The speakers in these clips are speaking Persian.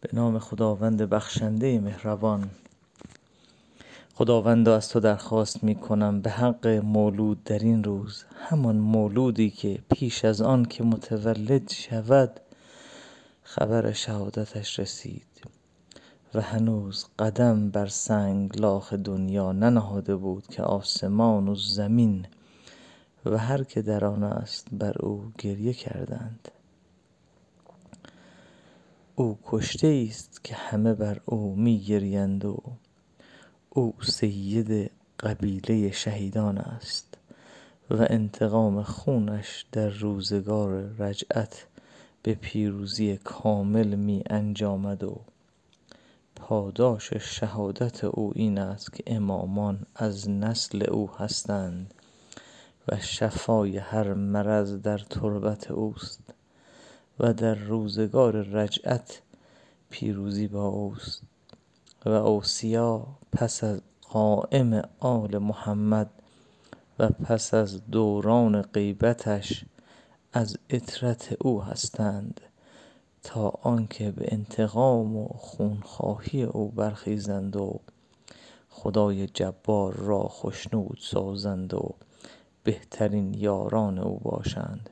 به نام خداوند بخشنده مهربان. خداوندا از تو درخواست می کنم به حق مولود در این روز. همان مولودی که پیش از آن که متولد شود خبر شهادتش رسید و هنوز قدم بر سنگلاخ دنیا ننهاده بود که آسمان و زمین و هر که در آن است بر او گریه کردند. او کشته ایست که همه بر او می گریند و او سید قبیله شهیدان است و انتقام خونش در روزگار رجعت به پیروزی کامل می انجامد و پاداش شهادت او این است که امامان از نسل او هستند و شفای هر مرض در تربت اوست. و در روزگار رجعت پیروزی با اوست و اوصیا پس از قایم آل محمد و پس از دوران غیبتش از عترت او هستند تا آنکه به انتقام و خونخواهی او برخیزند و خدای جبار را خشنود سازند و بهترین یاران او باشند.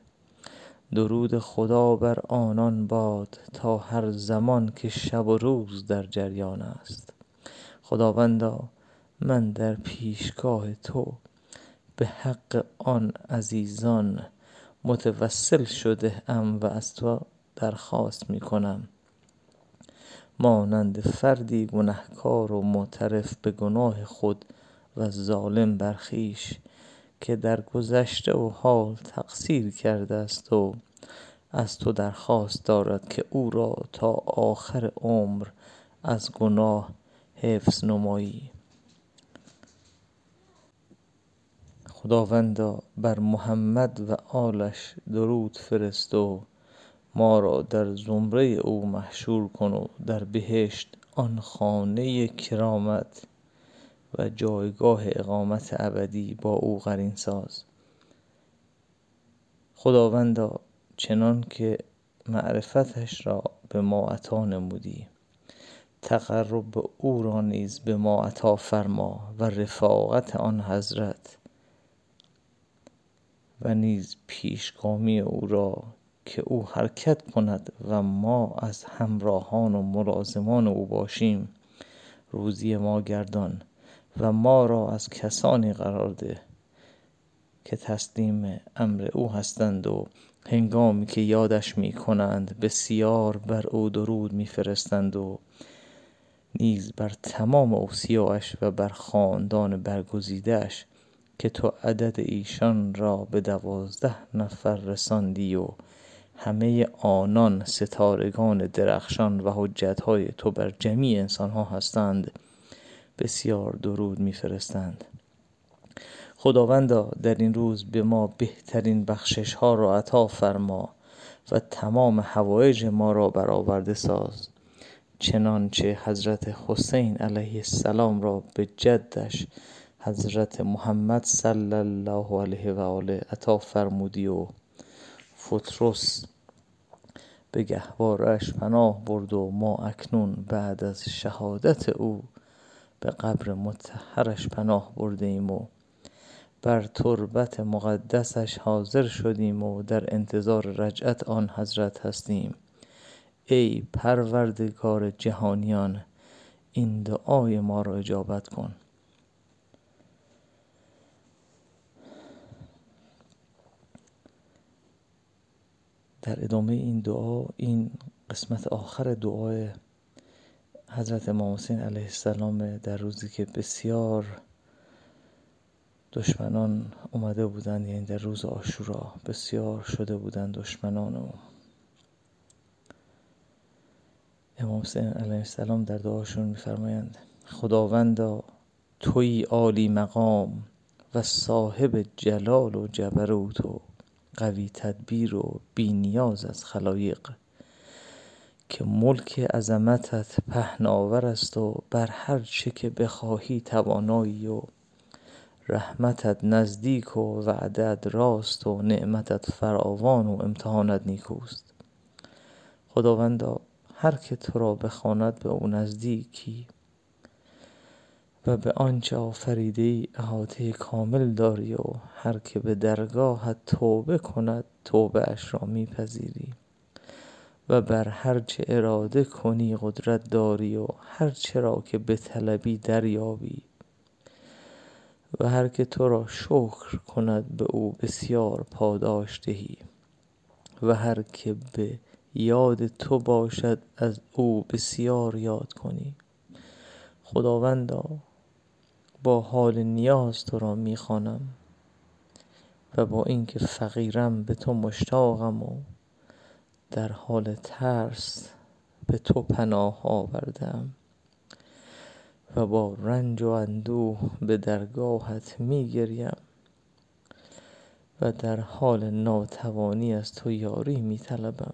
درود خدا بر آنان باد تا هر زمان که شب و روز در جریان است. خداوندا من در پیشگاه تو به حق آن عزیزان متوسل شده ام و از تو درخواست می کنم. مانند فردی گنهکار و معترف به گناه خود و ظالم بر خویش که در گذشته و حال تقصیر کرده است و از تو درخواست دارد که او را تا آخر عمر از گناه حفظ نمایی. خداوندا بر محمد و آلش درود فرست و ما را در زمره او محشور کن و در بهشت آن خانه کرامت و جایگاه اقامت ابدی با او قرین ساز. خداوندا چنان که معرفتش را به ما عطا نمودی. تقرب او را نیز به ما عطا فرما و رفاقت آن حضرت و نیز پیشگامی او را که او حرکت کند و ما از همراهان و ملازمان او باشیم. روزی ما گردان. و ما را از کسانی قرار ده که تسلیم امر او هستند و هنگامی که یادش می کنند بسیار بر او درود می فرستند و نیز بر تمام اوصیاءش و بر خاندان برگزیده اش که تو عدد ایشان را به دوازده نفر رساندی و همه آنان ستارگان درخشان و حجت های تو بر جمیع انسان ها هستند بسیار درود می فرستند خداوندا در این روز به ما بهترین بخشش ها را عطا فرما و تمام حوایج ما را برآورده ساز. چنانچه حضرت حسین علیه السلام را به جدش حضرت محمد صلی الله علیه و آله عطا فرمودی و بطرس به گهواره اش پناه برد و ما اکنون بعد از شهادت او به قبر مطهرش پناه برده ایم و بر تربت مقدسش حاضر شدیم و در انتظار رجعت آن حضرت هستیم. ای پروردگار جهانیان این دعای ما را اجابت کن. در ادامه این دعا این قسمت آخر دعای حضرت امام حسین علیه السلام در روزی که بسیار دشمنان اومده بودند یعنی در روز عاشورا بسیار شده بودند دشمنان و امام حسین علیه السلام در دعاشون میفرمایند خداوندا تویی عالی مقام و صاحب جلال و جبروت و قوی تدبیر و بی نیاز از خلایق که ملک عظمتت پهناور است و بر هر چه که بخواهی توانایی و رحمتت نزدیک و وعده راست و نعمتت فراوان و امتحانت نیکوست. خداوندا هر که تو را بخواند به او نزدیکی و به آنچه آفریده ای احاطه کامل داری و هر که به درگاهت توبه کند توبه اش را می پذیری و بر هر چه اراده کنی قدرت داری و هر چه را که بطلبی دریابی. و هر که تو را شکر کند به او بسیار پاداش دهی و هر که به یاد تو باشد از او بسیار یاد کنی. خداوندا با حال نیاز تو را می خوانم و با اینکه فقیرم به تو مشتاقم و در حال ترس به تو پناه آورده ام و با رنج و اندوه به درگاهت می گریم و در حال ناتوانی از تو یاری می طلبم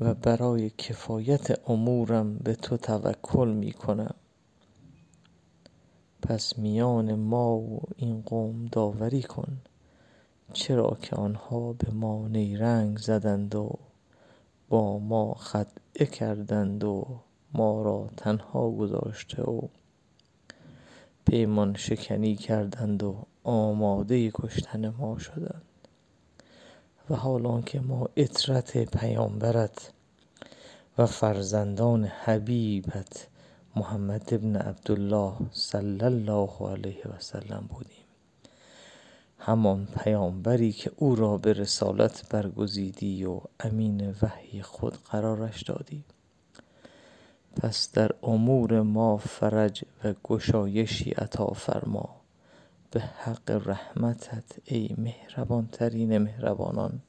و برای کفایت امورم به تو توکل می کنم پس میان ما و این قوم داوری کن. چرا که آنها به ما نیرنگ زدند و با ما خدعه کردند و ما را تنها گذاشته و پیمان شکنی کردند و آماده کشتن ما شدند. و حالانکه ما عترت پیامبرت و فرزندان حبیبت محمد بن عبدالله صلی الله علیه و سلم بودیم. همان پیامبری که او را به رسالت برگزیدی و امین وحی خود قرارش دادی. پس در امور ما فرج و گشایشی عطا فرما. به حق رحمتت ای مهربان ترین مهربانان.